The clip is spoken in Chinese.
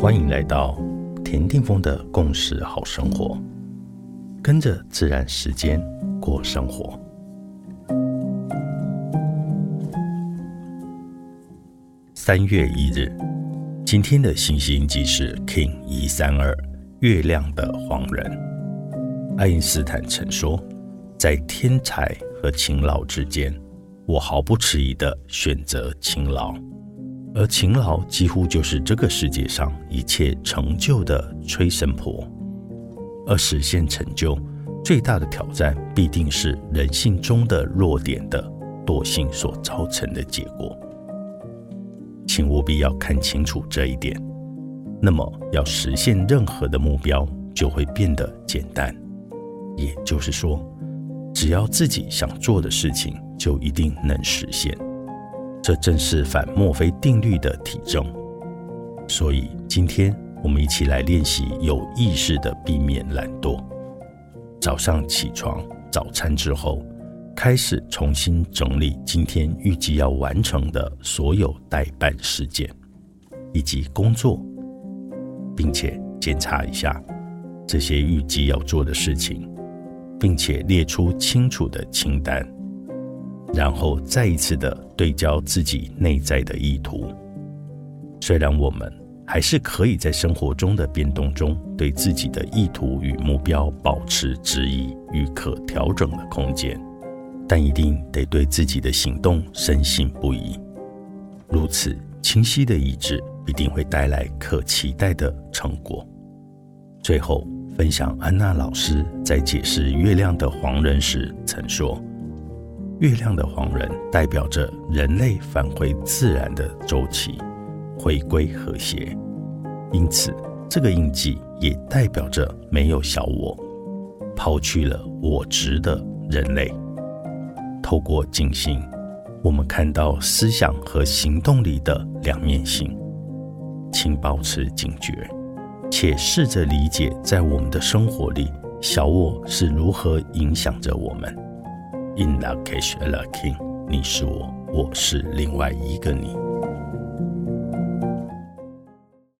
欢迎来到田定峰的共识好生活，跟着自然时间过生活。三月一日，今天的星星即是 King 一三二月亮的黄人。爱因斯坦曾说，在天才和勤劳之间，我毫不迟疑地选择勤劳。而勤劳几乎就是这个世界上一切成就的催生婆，而实现成就最大的挑战，必定是人性中的弱点的惰性所造成的结果。请务必要看清楚这一点，那么要实现任何的目标就会变得简单。也就是说，只要自己想做的事情，就一定能实现。这正是反墨菲定律的体证，所以今天我们一起来练习有意识的避免懒惰。早上起床，早餐之后，开始重新整理今天预计要完成的所有待办事件以及工作，并且检查一下这些预计要做的事情，并且列出清楚的清单。然后再一次的对焦自己内在的意图。虽然我们还是可以在生活中的变动中，对自己的意图与目标保持质疑与可调整的空间，但一定得对自己的行动深信不疑。如此清晰的意志，一定会带来可期待的成果。最后，分享安娜老师在解释月亮的黄人时曾说。月亮的黄人代表着人类返回自然的周期，回归和谐。因此，这个印记也代表着没有小我，抛去了我执的人类。透过静心，我们看到思想和行动里的两面性。请保持警觉，且试着理解，在我们的生活里，小我是如何影响着我们。In the case of the king，你是我，我是另外一个你。